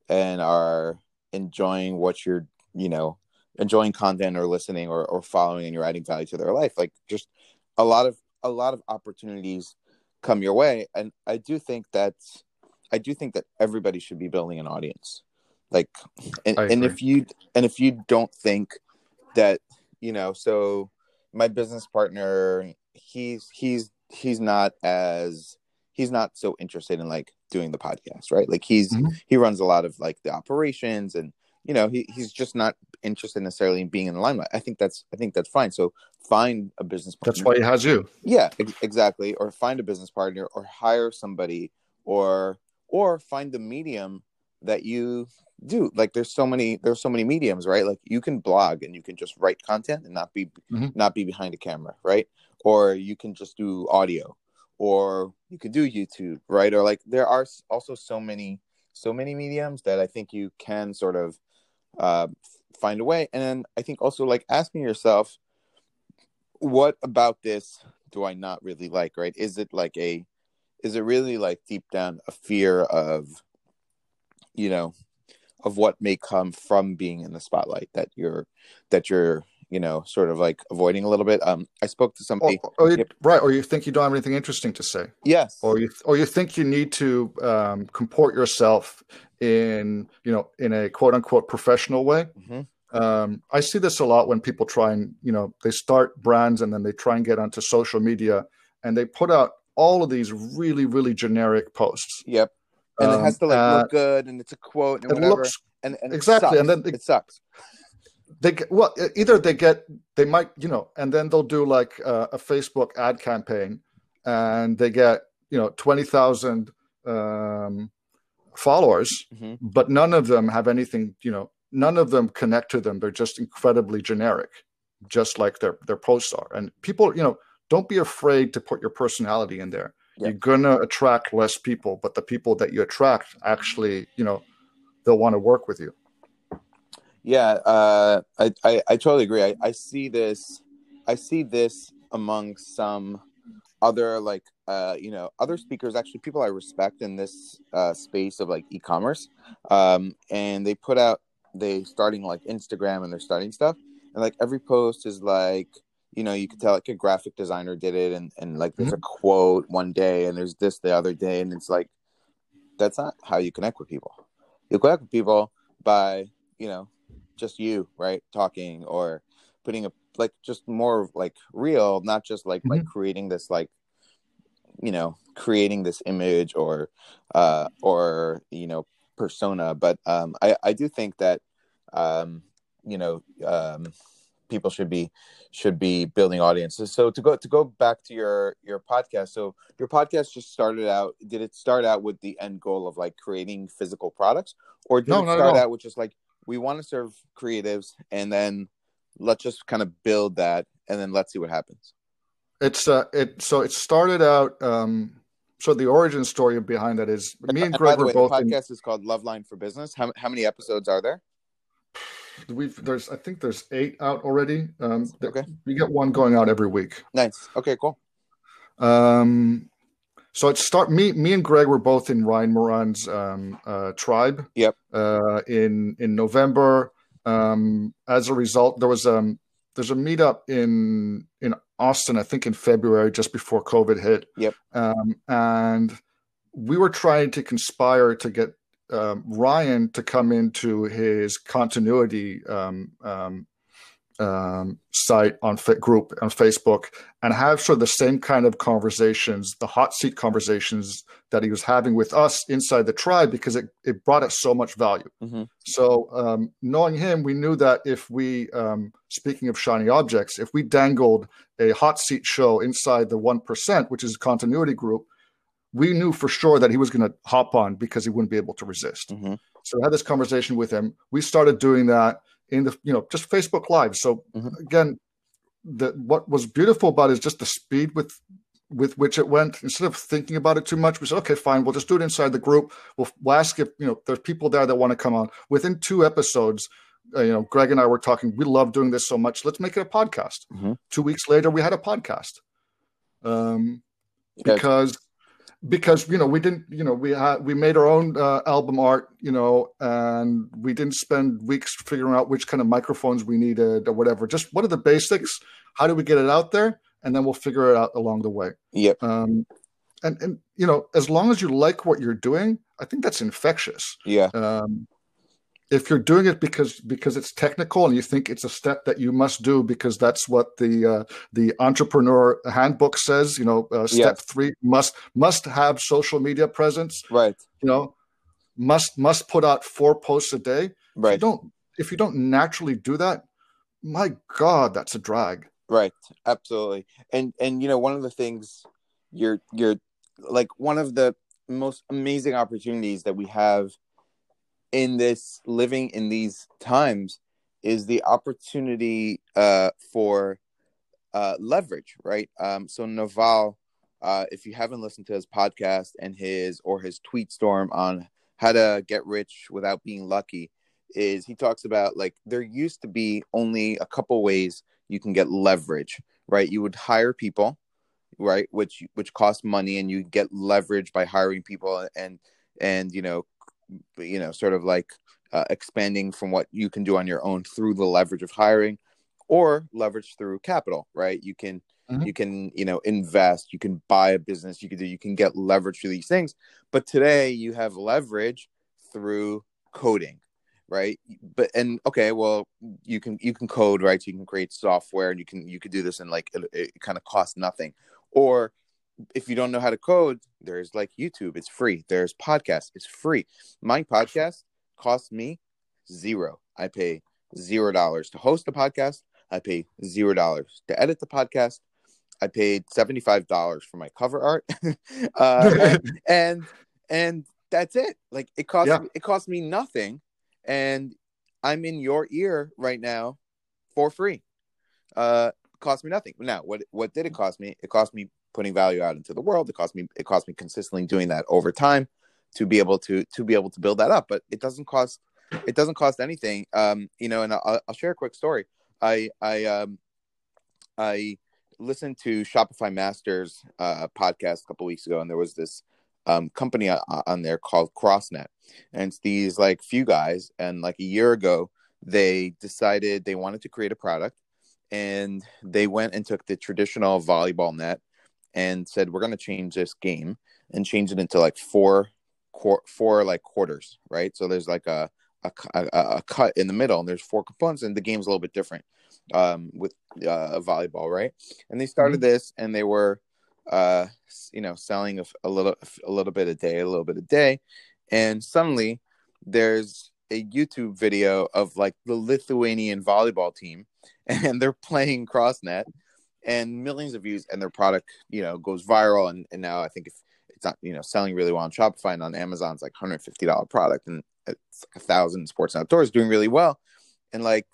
and are enjoying what you're you know enjoying content or listening or, or following and you're adding value to their life like just a lot of a lot of opportunities come your way. And i do think that i do think that everybody should be building an audience. Like and, and if you and if you don't think that you know so my business partner he's he's he's not as he's not so interested in like doing the podcast right? Like he's Mhm. he runs a lot of like the operations and you know he, he's just not interested necessarily in being in the limelight. I think that's i think that's fine. So find a business partner. That's why he has you. yeah ex- exactly. Or find a business partner or hire somebody or or find the medium that you do. Like there's so many there's so many mediums right? Like you can blog and you can just write content and not be Mhm. not be behind a camera right? Or you can just do audio or you could do youtube right or like there are also so many so many mediums that i think you can sort of uh, find a way and i think also like asking yourself what about this do I not really like, right? Is it like a is it really like deep down a fear of you know of what may come from being in the spotlight that you're that you're you know sort of like avoiding a little bit um i spoke to Or, somebody or you, right, or you think you don't have anything interesting to say, yes or you or you think you need to um, comport yourself in you know in a quote unquote professional way. Mhm. Um, I see this a lot when people try and you know they start brands and then they try and get onto social media and they put out all of these really really generic posts. yep and it Um, has to like uh, look good and it's a quote and it whatever looks and, and it exactly, sucks. and then it sucks they get well either they get they might you know and then they'll do like uh, a facebook ad campaign and they get you know 20,000 um followers Mhm. but none of them have anything you know none of them connect to them they're just incredibly generic just like their their posts are and people you know don't be afraid to put your personality in there Yeah. you're gonna attract less people but the people that you attract actually you know they'll want to work with you Yeah, uh, I, I I totally agree. I, I see this, I see this among some other like uh you know other speakers actually people I respect in this uh space of like e-commerce, um and they put out they starting like Instagram and they're starting stuff, and like every post is like you know you could tell like a graphic designer did it, and and like there's Mm-hmm. a quote one day and there's this the other day, and it's like that's not how you connect with people. You connect with people by you know just you right talking or putting a like just more like real, not just like like creating this like you know creating this image or uh or you know persona. But um i i do think that um you know um people should be should be building audiences. So to go to go back to your your podcast so your podcast just started out did it start out with the end goal of like creating physical products? Or did No, it start out with just like we want to serve creatives and then let's just kind of build that and then let's see what happens It's uh, it so it started out. Um, so the origin story behind that is me and And Greg were way, both the in. podcast is called Love Line for Business. How, how many episodes are there? We've there's I think there's eight out already. Um, Okay. we get one going out every week. Nice. Okay, cool. Um, so it start me me and Greg were both in Ryan Moran's um, uh, tribe. Yep. Uh, in in November. Um, as a result, there was um there's a meetup in in Austin, I think in February, just before COVID hit. Yep. Um, and we were trying to conspire to get um, Ryan to come into his continuity um, um, site on fa- group on Facebook and have sort of the same kind of conversations, the hot seat conversations that he was having with us inside the tribe, because it, it brought us so much value. Mhm. So, um, knowing him, we knew that if we, um, speaking of shiny objects, if we dangled a hot seat show inside the 1%, which is a continuity group, we knew for sure that he was going to hop on because he wouldn't be able to resist. Mhm. So I had this conversation with him. We started doing that in the, you know, just Facebook Live. So Mhm. again, the what was beautiful about it is just the speed with with which it went. Instead of thinking about it too much, we said, okay, fine, we'll just do it inside the group. We'll, we'll ask if you know there's people there that want to come on. Within two episodes, uh, you know, Greg and I were talking. We love doing this so much. Let's make it a podcast. Mhm. Two weeks later, we had a podcast. Um, because because you know we didn't you know we had we made our own uh, album art you know and we didn't spend weeks figuring out which kind of microphones we needed or whatever. Just what are the basics? How do we get it out there? And then we'll figure it out along the way. Yep. um and and you know as long as you like what you're doing i think that's infectious. Yeah. um if you're doing it because because it's technical and you think it's a step that you must do because that's what the uh, the entrepreneur handbook says you know uh, step Yeah. three must must have social media presence Right. you know must must put out four posts a day if you Right. don't if you don't naturally do that my god that's a drag Right. Absolutely. And and you know one of the things you're you're like one of the most amazing opportunities that we have in this living in these times is the opportunity uh for uh leverage, right? Um so Naval uh if you haven't listened to his podcast and his or his tweet storm on how to get rich without being lucky is he talks about like there used to be only a couple ways you can get leverage right you would hire people right which which cost money and you get leverage by hiring people and and you know you know sort of like uh, expanding from what you can do on your own through the leverage of hiring or leverage through capital right? You can Mhm. you can you know invest you can buy a business you can do you can get leverage through these things. But today you have leverage through coding right? But and okay well you can you can code right? So you can create software and you can you could do this and like it, it kind of costs nothing. Or if you don't know how to code there's like youtube it's free. There's podcasts it's free. My podcast costs me zero. I pay zero dollars to host the podcast. I pay zero dollars to edit the podcast. I paid $75 for my cover art. [LAUGHS] Uh, and, [LAUGHS] and and that's it. Like it cost Yeah. me, it cost me nothing. And i'm in your ear right now for free. Uh cost me nothing. Now what what did it cost me? It cost me putting value out into the world. It cost me it cost me consistently doing that over time to be able to to be able to build that up but it doesn't cost it doesn't cost anything. Um you know and i'll, I'll share a quick story. I i um i listened to shopify masters uh podcast a couple weeks ago and there was this um, company on, on there called CrossNet, and it's these like few guys. And like a year ago, they decided they wanted to create a product, and they went and took the traditional volleyball net and said, "We're going to change this game and change it into like four, four like quarters, right? So there's like a a, a, a cut in the middle, and there's four components, and the game's a little bit different um, with uh, volleyball, right? And they started mm-hmm. this, and they were uh, you know, selling a, a, little a little bit a day, a little bit a day, and suddenly there's a YouTube video of like the Lithuanian volleyball team, [LAUGHS] and they're playing CrossNet, and millions of views, and their product, you know, goes viral, and, and now I think if it's not, you know, selling really well on Shopify and on Amazon's like hundred fifty dollar product, and it's like a thousand sports and outdoors doing really well, and like,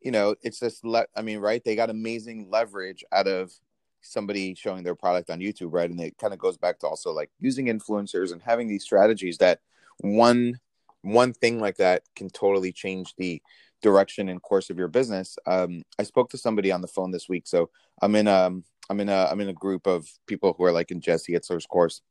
you know, it's just le- I mean, right? They got amazing leverage out of somebody showing their product on YouTube, right? And it kind of goes back to also like using influencers and having these strategies that one one thing like that can totally change the direction and course of your business. Um, I spoke to somebody on the phone this week, so I'm in um I'm in a I'm in a group of people who are like in Jesse Itzler's course,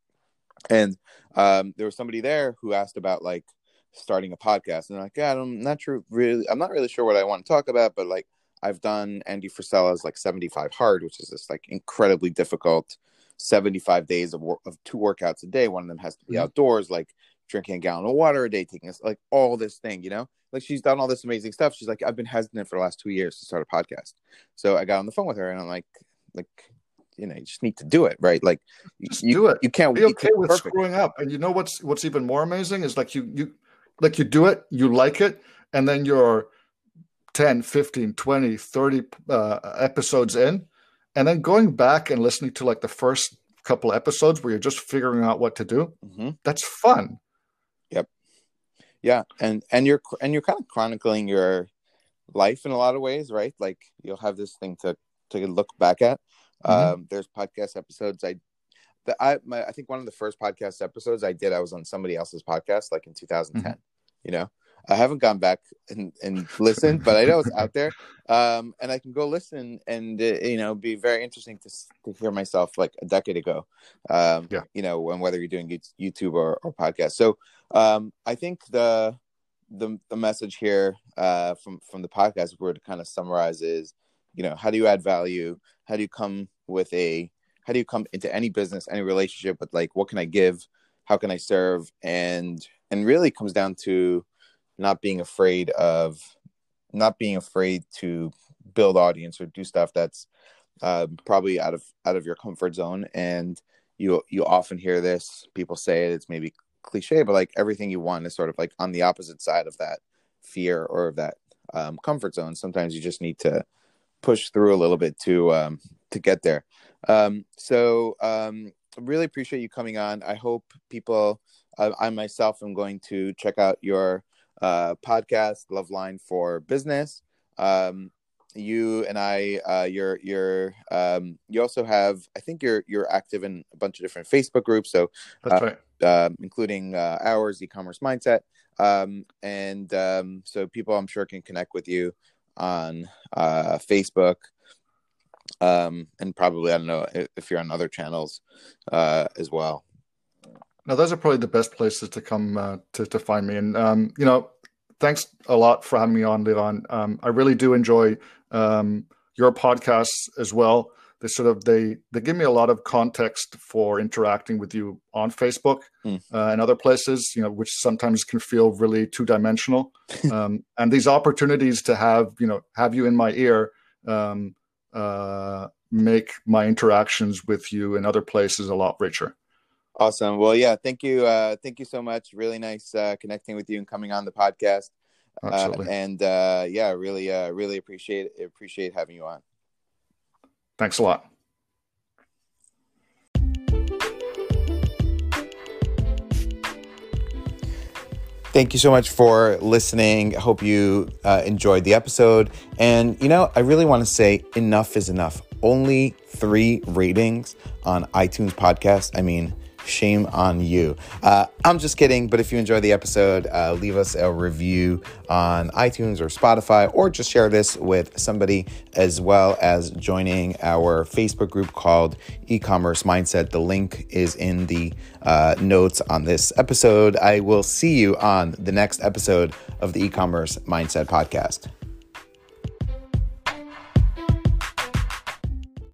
and um, there was somebody there who asked about like starting a podcast, and I'm like, yeah, I'm not sure really, I'm not really sure what I want to talk about, but like I've done Andy Frisella's like 75 hard, which is this like incredibly difficult 75 days of, of two workouts a day. One of them has to be mm-hmm. outdoors, like drinking a gallon of water a day, taking this, like all this thing, you know, like she's done all this amazing stuff. She's like, I've been hesitant for the last two years to start a podcast. So I got on the phone with her and I'm like, like, you know, you just need to do it, right? Like, just you, do it. You can't be okay with perfect. screwing up. And you know what's what's even more amazing is like you you like you do it, you like it, and then you're 10, 15, 20, 30 uh, episodes in, and then going back and listening to like the first couple episodes where you're just figuring out what to do, mm-hmm. that's fun. Yeah, and and you're and you're kind of chronicling your life in a lot of ways, right? Like you'll have this thing to to look back at. Mm-hmm. Um, there's podcast episodes I the, I my, I think one of the first podcast episodes I did I was on somebody else's podcast like in 2010. Mm-hmm. You know, I haven't gone back and, and listened, but I know it's out there. [LAUGHS] Um, and I can go listen and, uh, you know, be very interesting to, to hear myself like a decade ago. Um, yeah. You know, and whether you're doing YouTube or, or podcast. So um, I think the, the, the message here uh, from, from the podcast, if we were to kind of summarize is, you know, how do you add value? How do you come with a, how do you come into any business, any relationship with like, what can I give? How can I serve? And, and really comes down to, not being afraid of not being afraid to build audience or do stuff that's uh, probably out of out of your comfort zone. And you you often hear this people say it it's maybe cliche but like everything you want is sort of like on the opposite side of that fear or of that um, comfort zone. Sometimes you just need to push through a little bit to um, to get there. Um, so um, really appreciate you coming on. I hope people uh, i myself am going to check out your uh, podcast, Love Line for Business. Um, you and I, uh, you're you're um, you also have. I think you're you're active in a bunch of different Facebook groups. So that's uh, right. Uh, including uh, ours, e-commerce mindset, um, and um, so people I'm sure can connect with you on uh, Facebook, um, and probably I don't know if, if you're on other channels uh, as well. Now, those are probably the best places to come uh, to to find me. And um, you know, thanks a lot for having me on, Liran. Um, I really do enjoy um, your podcasts as well. They sort of they they give me a lot of context for interacting with you on Facebook mm. uh, and other places. You know, which sometimes can feel really two dimensional. [LAUGHS] Um, and these opportunities to have you know have you in my ear. Um, uh, make my interactions with you in other places a lot richer. Awesome. Well, yeah, thank you. Uh, thank you so much. Really nice uh, connecting with you and coming on the podcast. Uh, Absolutely. Uh, and uh, yeah, really, uh, really appreciate appreciate having you on. Thanks a lot. Thank you so much for listening. I hope you uh, enjoyed the episode. And, you know, I really want to say enough is enough. Only three ratings on iTunes podcast. I mean, shame on you. Uh, I'm just kidding, but if you enjoy the episode, uh, leave us a review on iTunes or Spotify, or just share this with somebody, as well as joining our Facebook group called E Commerce Mindset. The link is in the uh, notes on this episode. I will see you on the next episode of the E Commerce Mindset Podcast.